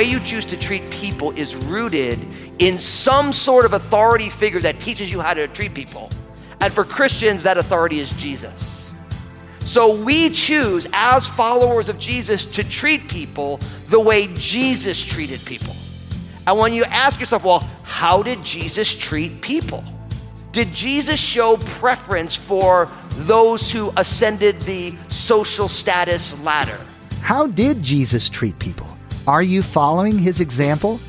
way you choose to treat people is rooted in some sort of authority figure that teaches you how to treat people. And for Christians, that authority is Jesus. So we choose, as followers of Jesus, to treat people the way Jesus treated people. And when you ask yourself, well, how did Jesus treat people? Did Jesus show preference for those who ascended the social status ladder? How did Jesus treat people? Are you following his example?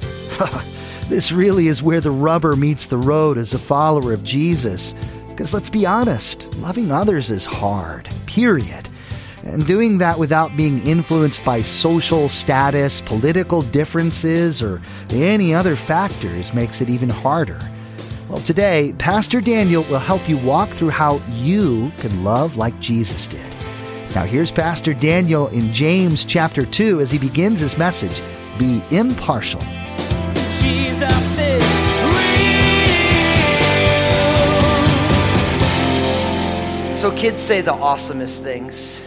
this really is where the rubber meets the road as a follower of Jesus. Because let's be honest, loving others is hard, period. And doing that without being influenced by social status, political differences, or any other factors makes it even harder. Well, today, Pastor Daniel will help you walk through how you can love like Jesus did. Now, here's Pastor Daniel in James chapter 2 as he begins his message Be impartial. Jesus So kids say the awesomest things.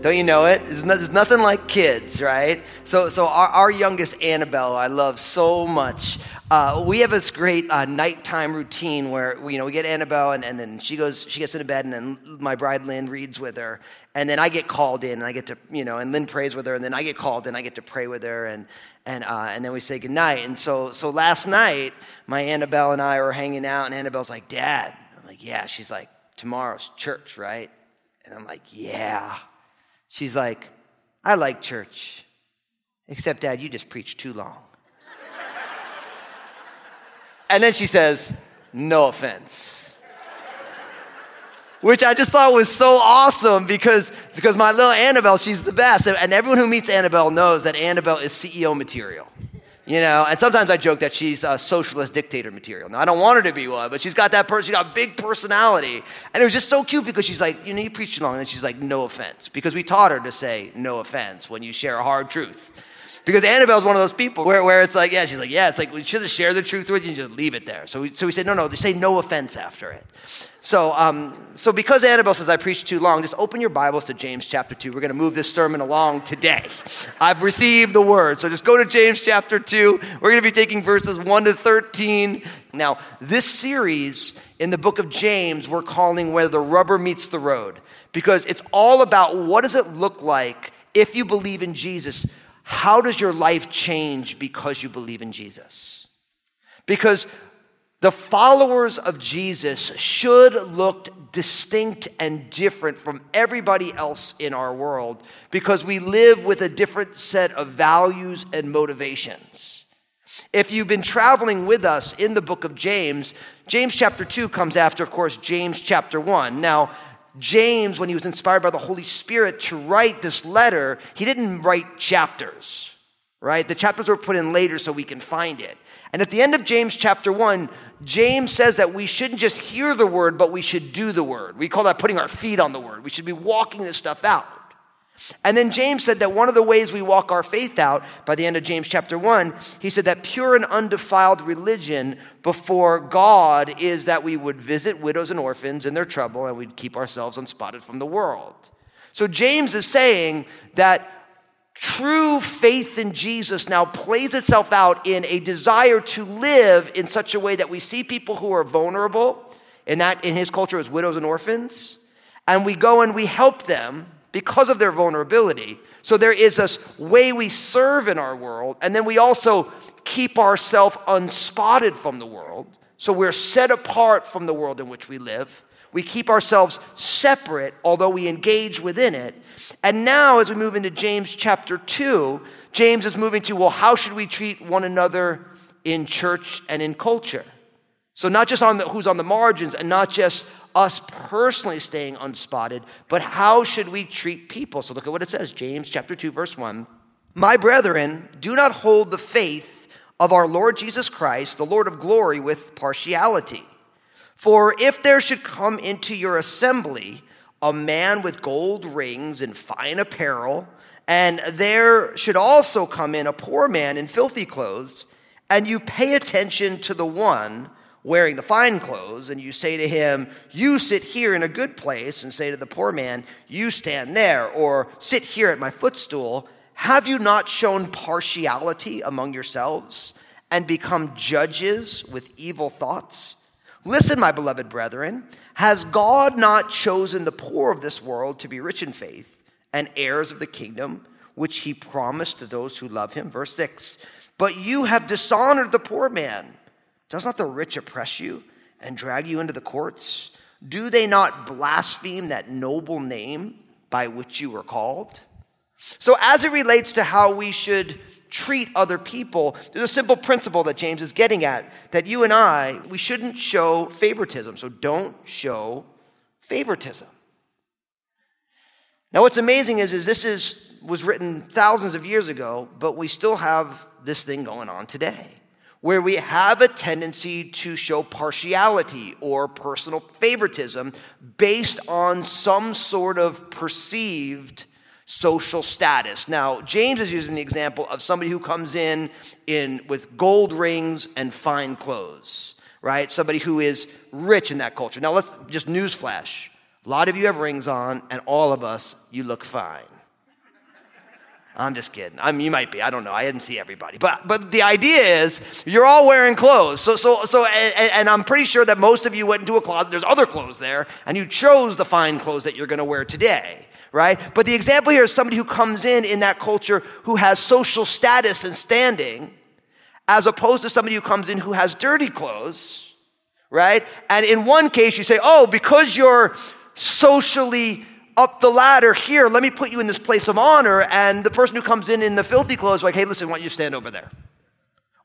Don't you know it? There's, nothing like kids, right? So, so our, our youngest Annabelle, I love so much. Uh, we have this great uh, nighttime routine where we, you know we get Annabelle and, and then she goes, she gets into bed and then my bride Lynn reads with her, and then I get called in and I get to you know and Lynn prays with her and then I get called in I get to pray with her and and uh, and then we say goodnight. And so so last night my Annabelle and I were hanging out and Annabelle's like, Dad, I'm like, yeah. She's like, tomorrow's church, right? And I'm like, yeah. She's like, I like church, except Dad, you just preach too long. and then she says, no offense. Which I just thought was so awesome because, because my little Annabelle, she's the best. And everyone who meets Annabelle knows that Annabelle is CEO material. You know, and sometimes I joke that she's a socialist dictator material. Now, I don't want her to be one, but she's got that person, she's got a big personality. And it was just so cute because she's like, you know, you preach too long. And she's like, no offense. Because we taught her to say no offense when you share a hard truth. Because Annabelle's one of those people where, where it's like, yeah, she's like, yeah, it's like we should have shared the truth with you and just leave it there. So we, so we said, no, no, just say no offense after it. So, um, so because Annabelle says I preached too long, just open your Bibles to James chapter 2. We're going to move this sermon along today. I've received the word. So just go to James chapter 2. We're going to be taking verses 1 to 13. Now, this series in the book of James, we're calling Where the Rubber Meets the Road because it's all about what does it look like if you believe in Jesus how does your life change because you believe in Jesus? Because the followers of Jesus should look distinct and different from everybody else in our world because we live with a different set of values and motivations. If you've been traveling with us in the book of James, James chapter 2 comes after, of course, James chapter 1. Now, James, when he was inspired by the Holy Spirit to write this letter, he didn't write chapters, right? The chapters were put in later so we can find it. And at the end of James chapter 1, James says that we shouldn't just hear the word, but we should do the word. We call that putting our feet on the word. We should be walking this stuff out. And then James said that one of the ways we walk our faith out by the end of James chapter 1, he said that pure and undefiled religion before God is that we would visit widows and orphans in their trouble and we'd keep ourselves unspotted from the world. So James is saying that true faith in Jesus now plays itself out in a desire to live in such a way that we see people who are vulnerable, and that in his culture is widows and orphans, and we go and we help them because of their vulnerability. So there is this way we serve in our world, and then we also keep ourselves unspotted from the world. So we're set apart from the world in which we live. We keep ourselves separate, although we engage within it. And now, as we move into James chapter 2, James is moving to, well, how should we treat one another in church and in culture? So, not just on the, who's on the margins and not just us personally staying unspotted, but how should we treat people? So look at what it says, James chapter 2 verse 1. My brethren, do not hold the faith of our Lord Jesus Christ, the Lord of glory with partiality. For if there should come into your assembly a man with gold rings and fine apparel, and there should also come in a poor man in filthy clothes, and you pay attention to the one wearing the fine clothes, and you say to him, You sit here in a good place, and say to the poor man, You stand there, or sit here at my footstool, have you not shown partiality among yourselves and become judges with evil thoughts? Listen, my beloved brethren, has God not chosen the poor of this world to be rich in faith and heirs of the kingdom which he promised to those who love him? Verse 6 But you have dishonored the poor man. Does not the rich oppress you and drag you into the courts? Do they not blaspheme that noble name by which you were called? So, as it relates to how we should treat other people, there's a simple principle that James is getting at that you and I, we shouldn't show favoritism. So, don't show favoritism. Now, what's amazing is, is this is, was written thousands of years ago, but we still have this thing going on today where we have a tendency to show partiality or personal favoritism based on some sort of perceived social status. Now, James is using the example of somebody who comes in in with gold rings and fine clothes, right? Somebody who is rich in that culture. Now, let's just newsflash. A lot of you have rings on, and all of us, you look fine. I'm just kidding. I mean, you might be. I don't know. I didn't see everybody. But, but the idea is you're all wearing clothes. So, so, so and, and I'm pretty sure that most of you went into a closet. There's other clothes there, and you chose the fine clothes that you're going to wear today right? But the example here is somebody who comes in in that culture who has social status and standing, as opposed to somebody who comes in who has dirty clothes, right? And in one case, you say, oh, because you're socially up the ladder here, let me put you in this place of honor. And the person who comes in in the filthy clothes, like, hey, listen, why don't you stand over there?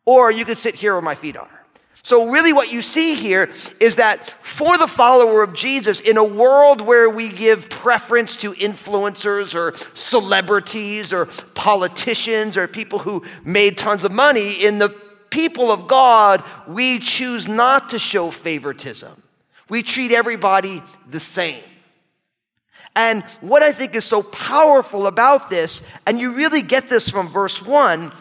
Or you could sit here where my feet are. So, really, what you see here is that for the follower of Jesus, in a world where we give preference to influencers or celebrities or politicians or people who made tons of money, in the people of God, we choose not to show favoritism. We treat everybody the same. And what I think is so powerful about this, and you really get this from verse 1,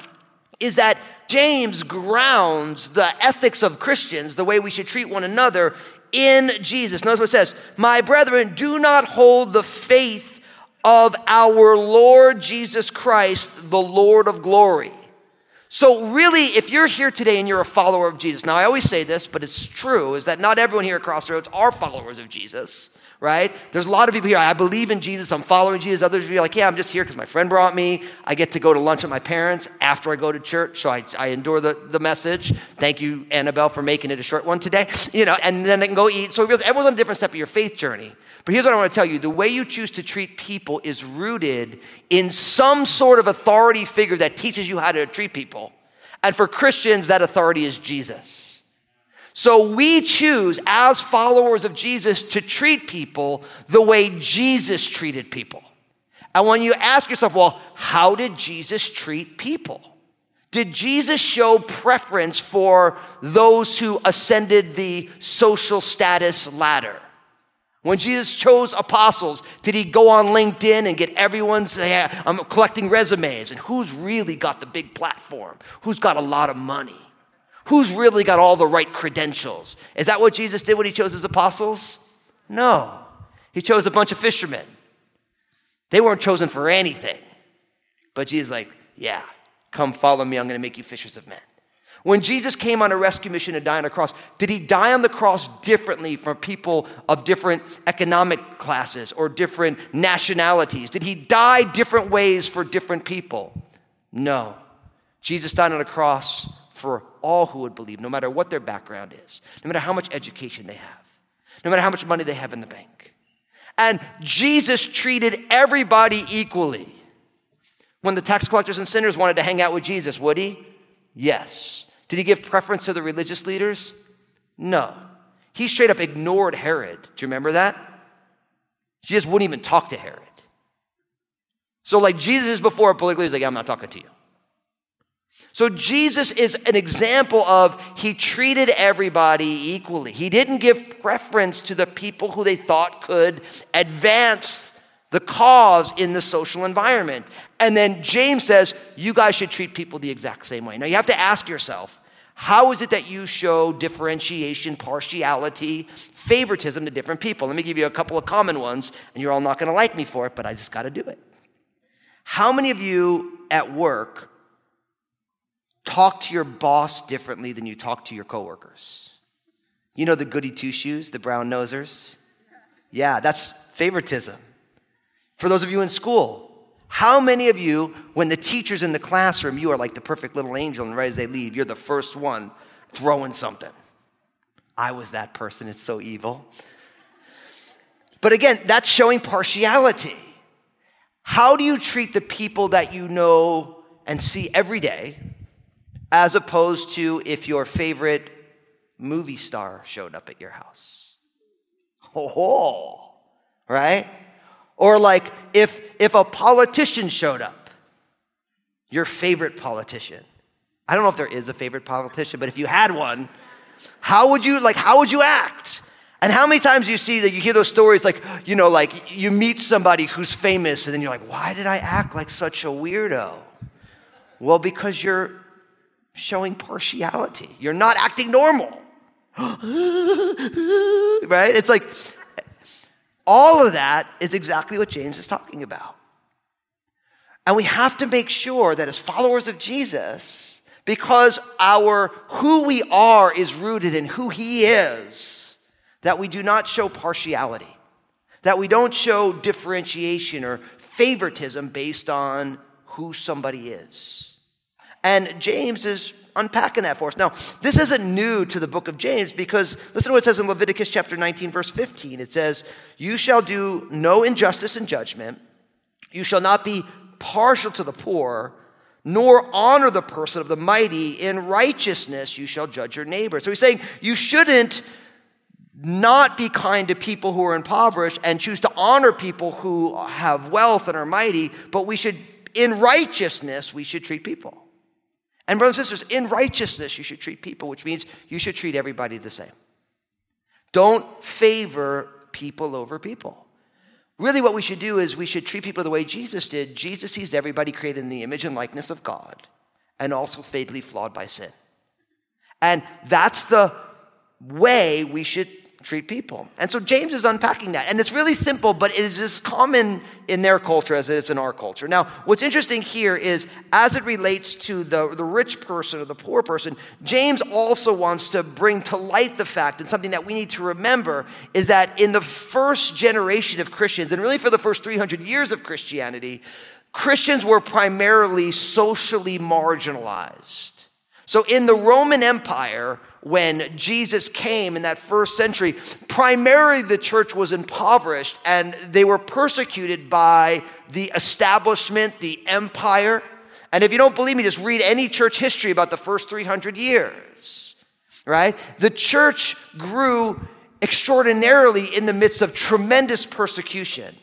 is that James grounds the ethics of Christians, the way we should treat one another, in Jesus. Notice what it says My brethren, do not hold the faith of our Lord Jesus Christ, the Lord of glory. So, really, if you're here today and you're a follower of Jesus, now I always say this, but it's true, is that not everyone here at Crossroads are followers of Jesus right? There's a lot of people here, I believe in Jesus, I'm following Jesus. Others are like, yeah, I'm just here because my friend brought me. I get to go to lunch with my parents after I go to church, so I, I endure the, the message. Thank you, Annabelle, for making it a short one today. You know, and then I can go eat. So everyone's on a different step of your faith journey. But here's what I want to tell you the way you choose to treat people is rooted in some sort of authority figure that teaches you how to treat people. And for Christians, that authority is Jesus. So we choose as followers of Jesus to treat people the way Jesus treated people. And when you ask yourself, well, how did Jesus treat people? Did Jesus show preference for those who ascended the social status ladder? When Jesus chose apostles, did he go on LinkedIn and get everyone's, I'm collecting resumes and who's really got the big platform? Who's got a lot of money? Who's really got all the right credentials? Is that what Jesus did when he chose his apostles? No. He chose a bunch of fishermen. They weren't chosen for anything. But Jesus like, yeah, come follow me. I'm going to make you fishers of men. When Jesus came on a rescue mission to die on a cross, did he die on the cross differently from people of different economic classes or different nationalities? Did he die different ways for different people? No. Jesus died on a cross for all who would believe, no matter what their background is, no matter how much education they have, no matter how much money they have in the bank. And Jesus treated everybody equally. When the tax collectors and sinners wanted to hang out with Jesus, would he? Yes. Did he give preference to the religious leaders? No. He straight up ignored Herod. Do you remember that? He just wouldn't even talk to Herod. So, like Jesus is before politically, he's like, I'm not talking to you. So Jesus is an example of he treated everybody equally. He didn't give preference to the people who they thought could advance the cause in the social environment. And then James says, you guys should treat people the exact same way. Now you have to ask yourself, how is it that you show differentiation, partiality, favoritism to different people? Let me give you a couple of common ones, and you're all not going to like me for it, but I just got to do it. How many of you at work talk to your boss differently than you talk to your coworkers? You know the goody two shoes, the brown nosers? Yeah, that's favoritism. For those of you in school, how many of you, when the teacher's in the classroom, you are like the perfect little angel, and right as they leave, you're the first one throwing something? I was that person. It's so evil. But again, that's showing partiality. How do you treat the people that you know and see every day, as opposed to if your favorite movie star showed up at your house? Oh, right? Or like if if a politician showed up, your favorite politician. I don't know if there is a favorite politician, but if you had one, how would you like how would you act? And how many times do you see that you hear those stories like, you know, like you meet somebody who's famous and then you're like, why did I act like such a weirdo? Well, because you're showing partiality. You're not acting normal. right? It's like all of that is exactly what James is talking about. And we have to make sure that as followers of Jesus, because our who we are is rooted in who he is, that we do not show partiality, that we don't show differentiation or favoritism based on who somebody is. And James is unpacking that for us. Now, this isn't new to the book of James because listen to what it says in Leviticus chapter 19, verse 15. It says, You shall do no injustice in judgment, you shall not be partial to the poor, nor honor the person of the mighty. In righteousness you shall judge your neighbor. So he's saying you shouldn't not be kind to people who are impoverished and choose to honor people who have wealth and are mighty, but we should, in righteousness, we should treat people. And, brothers and sisters, in righteousness, you should treat people, which means you should treat everybody the same. Don't favor people over people. Really, what we should do is we should treat people the way Jesus did. Jesus sees everybody created in the image and likeness of God and also fatally flawed by sin. And that's the way we should treat people. And so James is unpacking that. And it's really simple, but it is as common in their culture as it is in our culture. Now, what's interesting here is as it relates to the, the rich person or the poor person, James also wants to bring to light the fact, and something that we need to remember, is that in the first generation of Christians, and really for the first 300 years of Christianity, Christians were primarily socially marginalized. So in the Roman Empire, when Jesus came in that first century, primarily the church was impoverished and they were persecuted by the establishment, the empire. And if you don't believe me, just read any church history about the first 300 years, right? The church grew extraordinarily in the midst of tremendous persecution.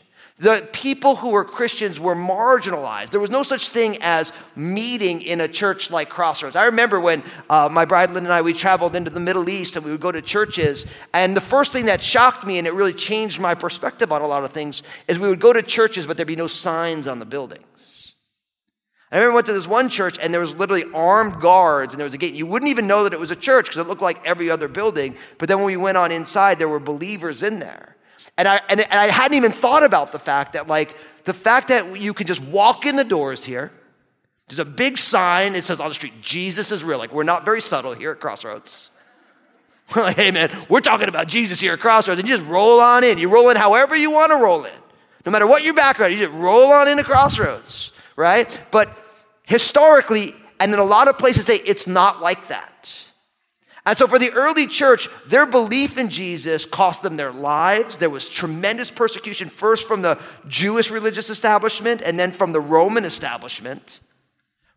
The people who were Christians were marginalized. There was no such thing as meeting in a church like Crossroads. I remember when uh, my bride Lynn and I, we traveled into the Middle East and we would go to churches. And the first thing that shocked me, and it really changed my perspective on a lot of things, is we would go to churches, but there'd be no signs on the buildings. I remember I went to this one church and there was literally armed guards and there was a gate. You wouldn't even know that it was a church because it looked like every other building. But then when we went on inside, there were believers in there. And I, and, and I hadn't even thought about the fact that, like, the fact that you can just walk in the doors here, there's a big sign, it says on the street, Jesus is real. Like, we're not very subtle here at Crossroads. We're like, hey, man, we're talking about Jesus here at Crossroads. And you just roll on in. You roll in however you want to roll in. No matter what your background, you just roll on into Crossroads, right? But historically, and in a lot of places, they, it's not like that. And so, for the early church, their belief in Jesus cost them their lives. There was tremendous persecution, first from the Jewish religious establishment and then from the Roman establishment,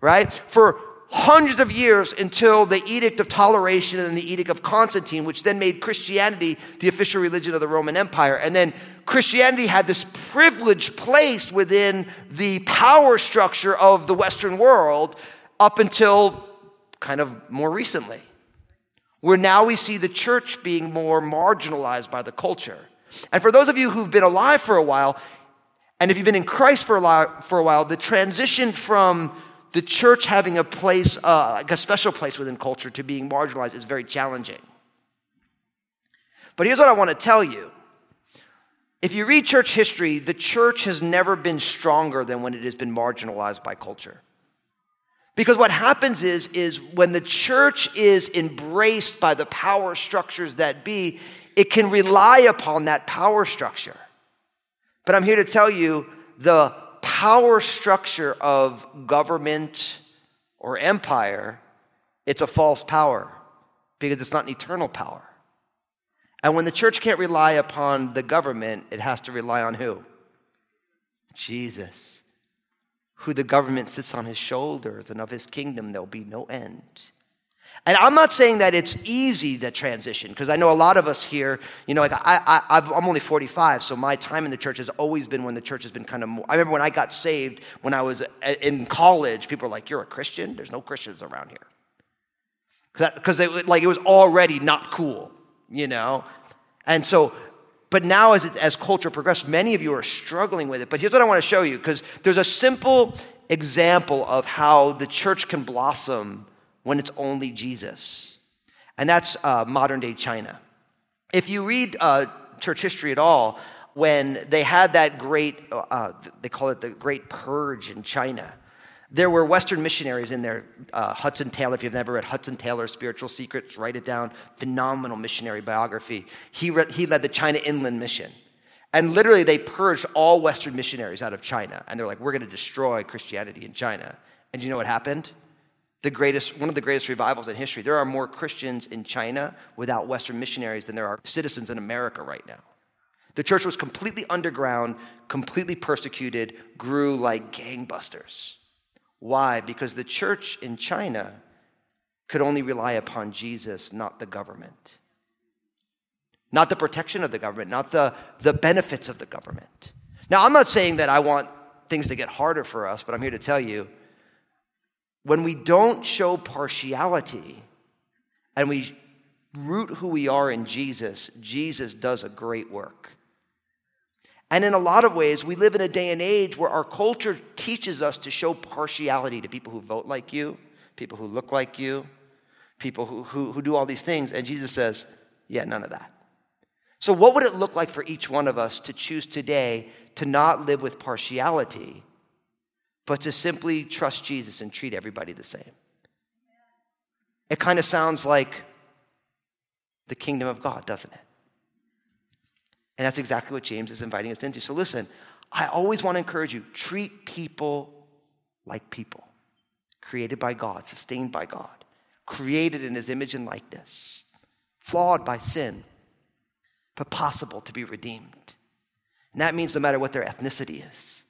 right? For hundreds of years until the Edict of Toleration and the Edict of Constantine, which then made Christianity the official religion of the Roman Empire. And then Christianity had this privileged place within the power structure of the Western world up until kind of more recently, where now we see the church being more marginalized by the culture. And for those of you who've been alive for a while, and if you've been in Christ for a while, for a while the transition from the church having a place, uh, like a special place within culture, to being marginalized is very challenging. But here's what I want to tell you. If you read church history, the church has never been stronger than when it has been marginalized by culture. Because what happens is, is when the church is embraced by the power structures that be, it can rely upon that power structure. But I'm here to tell you the power structure of government or empire, it's a false power because it's not an eternal power. And when the church can't rely upon the government, it has to rely on who? Jesus, who the government sits on his shoulders, and of his kingdom there'll be no end. And I'm not saying that it's easy, the transition, because I know a lot of us here, you know, like I, I, am only 45, so my time in the church has always been when the church has been kind of more. I remember when I got saved when I was uh, in college, people were like, You're a Christian? There's no Christians around here. Because like, it was already not cool you know? And so, but now as, it, as culture progresses, many of you are struggling with it. But here's what I want to show you because there's a simple example of how the church can blossom when it's only Jesus. And that's uh, modern day China. If you read uh, church history at all, when they had that great, uh, they call it the Great Purge in China, there were Western missionaries in there. Uh, Hudson Taylor, if you've never read Hudson Taylor's Spiritual Secrets, write it down. Phenomenal missionary biography. He, re- he led the China Inland Mission. And literally, they purged all Western missionaries out of China. And they're like, we're going to destroy Christianity in China. And you know what happened? The greatest, one of the greatest revivals in history. There are more Christians in China without Western missionaries than there are citizens in America right now. The church was completely underground, completely persecuted, grew like gangbusters. Why? Because the church in China could only rely upon Jesus, not the government. Not the protection of the government, not the, the benefits of the government. Now, I'm not saying that I want things to get harder for us, but I'm here to tell you when we don't show partiality and we root who we are in Jesus, Jesus does a great work. And in a lot of ways, we live in a day and age where our culture teaches us to show partiality to people who vote like you, people who look like you, people who, who, who do all these things. And Jesus says, yeah, none of that. So, what would it look like for each one of us to choose today to not live with partiality, but to simply trust Jesus and treat everybody the same? It kind of sounds like the kingdom of God, doesn't it? And that's exactly what James is inviting us into. So listen, I always want to encourage you treat people like people, created by God, sustained by God, created in his image and likeness, flawed by sin, but possible to be redeemed. And that means no matter what their ethnicity is,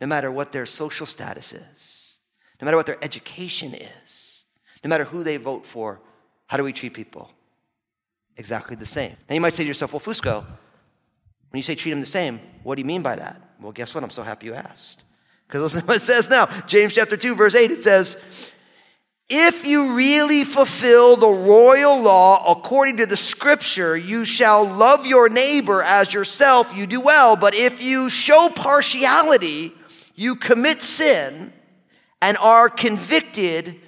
no matter what their social status is, no matter what their education is, no matter who they vote for, how do we treat people? Exactly the same. Now you might say to yourself, well, Fusco, when you say treat them the same, what do you mean by that? Well, guess what? I'm so happy you asked. Because listen to what it says now. James chapter 2, verse 8, it says, If you really fulfill the royal law according to the scripture, you shall love your neighbor as yourself, you do well. But if you show partiality, you commit sin and are convicted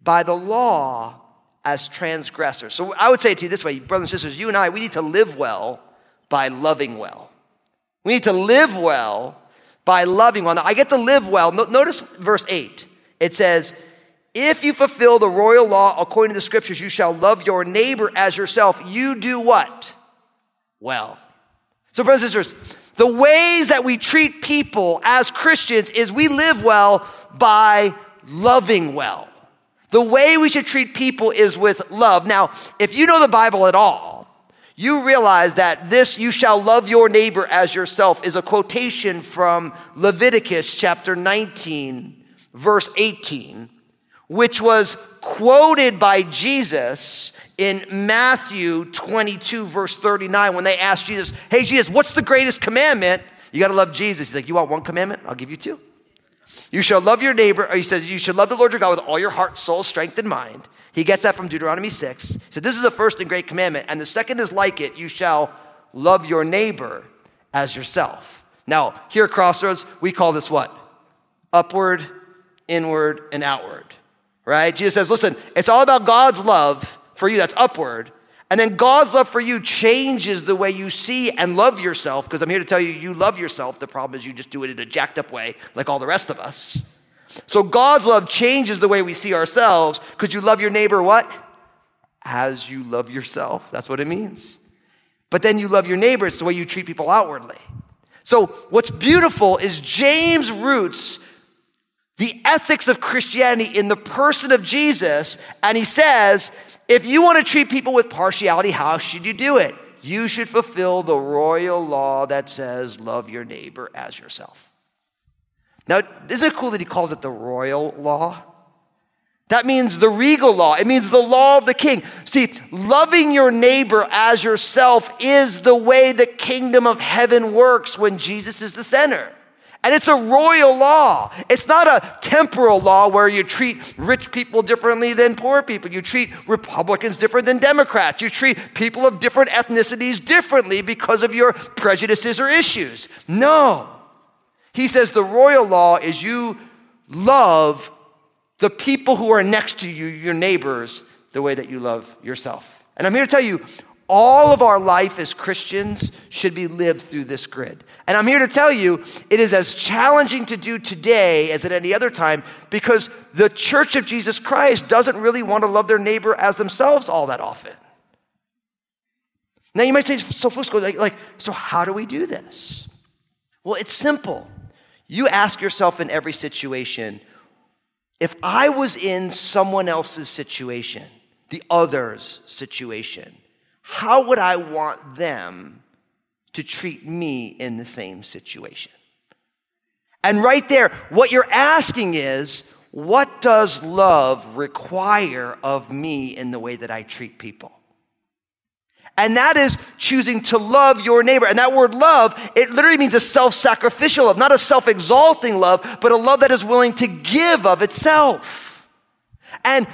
by the law as transgressors. So I would say to you this way, brothers and sisters, you and I, we need to live well by loving well. We need to live well by loving well. Now, I get to live well. Notice verse 8. It says, If you fulfill the royal law according to the scriptures, you shall love your neighbor as yourself. You do what? Well. So, brothers and sisters, the ways that we treat people as Christians is we live well by loving well. The way we should treat people is with love. Now, if you know the Bible at all, you realize that this, you shall love your neighbor as yourself, is a quotation from Leviticus chapter 19, verse 18, which was quoted by Jesus in Matthew 22, verse 39, when they asked Jesus, Hey, Jesus, what's the greatest commandment? You got to love Jesus. He's like, You want one commandment? I'll give you two. You shall love your neighbor, or he says, you should love the Lord your God with all your heart, soul, strength, and mind. He gets that from Deuteronomy 6. So this is the first and great commandment. And the second is like it you shall love your neighbor as yourself. Now, here at Crossroads, we call this what? Upward, inward, and outward. Right? Jesus says, listen, it's all about God's love for you, that's upward. And then God's love for you changes the way you see and love yourself, because I'm here to tell you, you love yourself. The problem is you just do it in a jacked up way, like all the rest of us. So God's love changes the way we see ourselves, because you love your neighbor what? As you love yourself. That's what it means. But then you love your neighbor, it's the way you treat people outwardly. So what's beautiful is James roots the ethics of Christianity in the person of Jesus, and he says, if you want to treat people with partiality, how should you do it? You should fulfill the royal law that says, love your neighbor as yourself. Now, isn't it cool that he calls it the royal law? That means the regal law. It means the law of the king. See, loving your neighbor as yourself is the way the kingdom of heaven works when Jesus is the center. And it's a royal law. It's not a temporal law where you treat rich people differently than poor people. You treat Republicans different than Democrats. You treat people of different ethnicities differently because of your prejudices or issues. No. He says the royal law is you love the people who are next to you, your neighbors, the way that you love yourself. And I'm here to tell you, all of our life as Christians should be lived through this grid. And I'm here to tell you, it is as challenging to do today as at any other time because the church of Jesus Christ doesn't really want to love their neighbor as themselves all that often. Now you might say, so Fusco, like, like, so how do we do this? Well, it's simple. You ask yourself in every situation, if I was in someone else's situation, the other's situation, how would I want them to treat me in the same situation. And right there, what you're asking is, what does love require of me in the way that I treat people? And that is choosing to love your neighbor. And that word love, it literally means a self sacrificial love, not a self exalting love, but a love that is willing to give of itself. And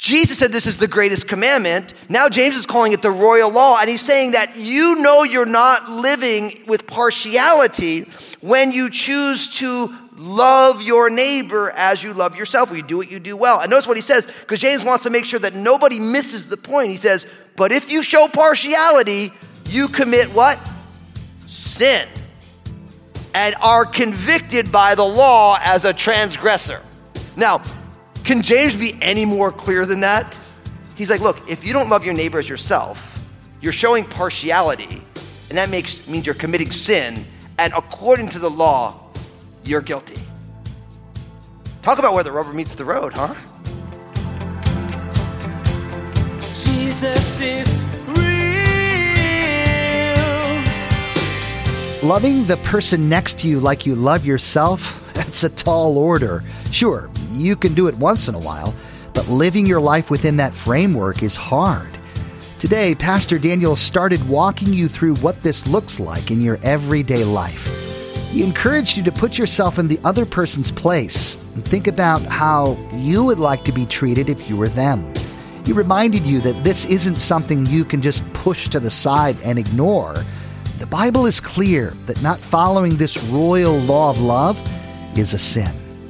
Jesus said this is the greatest commandment. Now James is calling it the royal law, and he's saying that you know you're not living with partiality when you choose to love your neighbor as you love yourself. you do what you do well. And notice what he says, because James wants to make sure that nobody misses the point. He says, But if you show partiality, you commit what? Sin. And are convicted by the law as a transgressor. Now, can James be any more clear than that? He's like, look, if you don't love your neighbor as yourself, you're showing partiality, and that makes, means you're committing sin, and according to the law, you're guilty. Talk about where the rubber meets the road, huh? Jesus is real. Loving the person next to you like you love yourself, that's a tall order. Sure, you can do it once in a while, but living your life within that framework is hard. Today, Pastor Daniel started walking you through what this looks like in your everyday life. He encouraged you to put yourself in the other person's place and think about how you would like to be treated if you were them. He reminded you that this isn't something you can just push to the side and ignore. The Bible is clear that not following this royal law of love is a sin.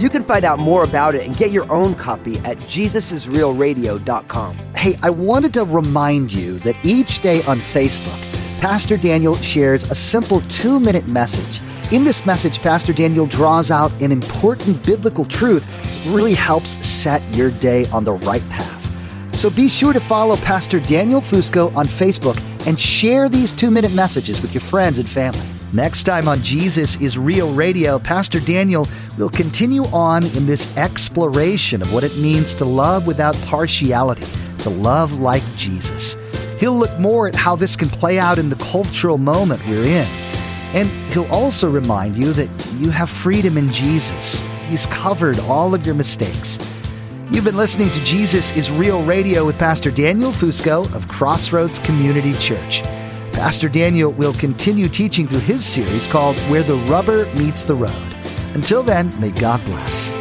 You can find out more about it and get your own copy at jesusisrealradio.com. Hey, I wanted to remind you that each day on Facebook, Pastor Daniel shares a simple two minute message. In this message, Pastor Daniel draws out an important biblical truth that really helps set your day on the right path. So be sure to follow Pastor Daniel Fusco on Facebook and share these two minute messages with your friends and family. Next time on Jesus is Real Radio, Pastor Daniel will continue on in this exploration of what it means to love without partiality, to love like Jesus. He'll look more at how this can play out in the cultural moment we're in. And he'll also remind you that you have freedom in Jesus. He's covered all of your mistakes. You've been listening to Jesus is Real Radio with Pastor Daniel Fusco of Crossroads Community Church. Pastor Daniel will continue teaching through his series called Where the Rubber Meets the Road. Until then, may God bless.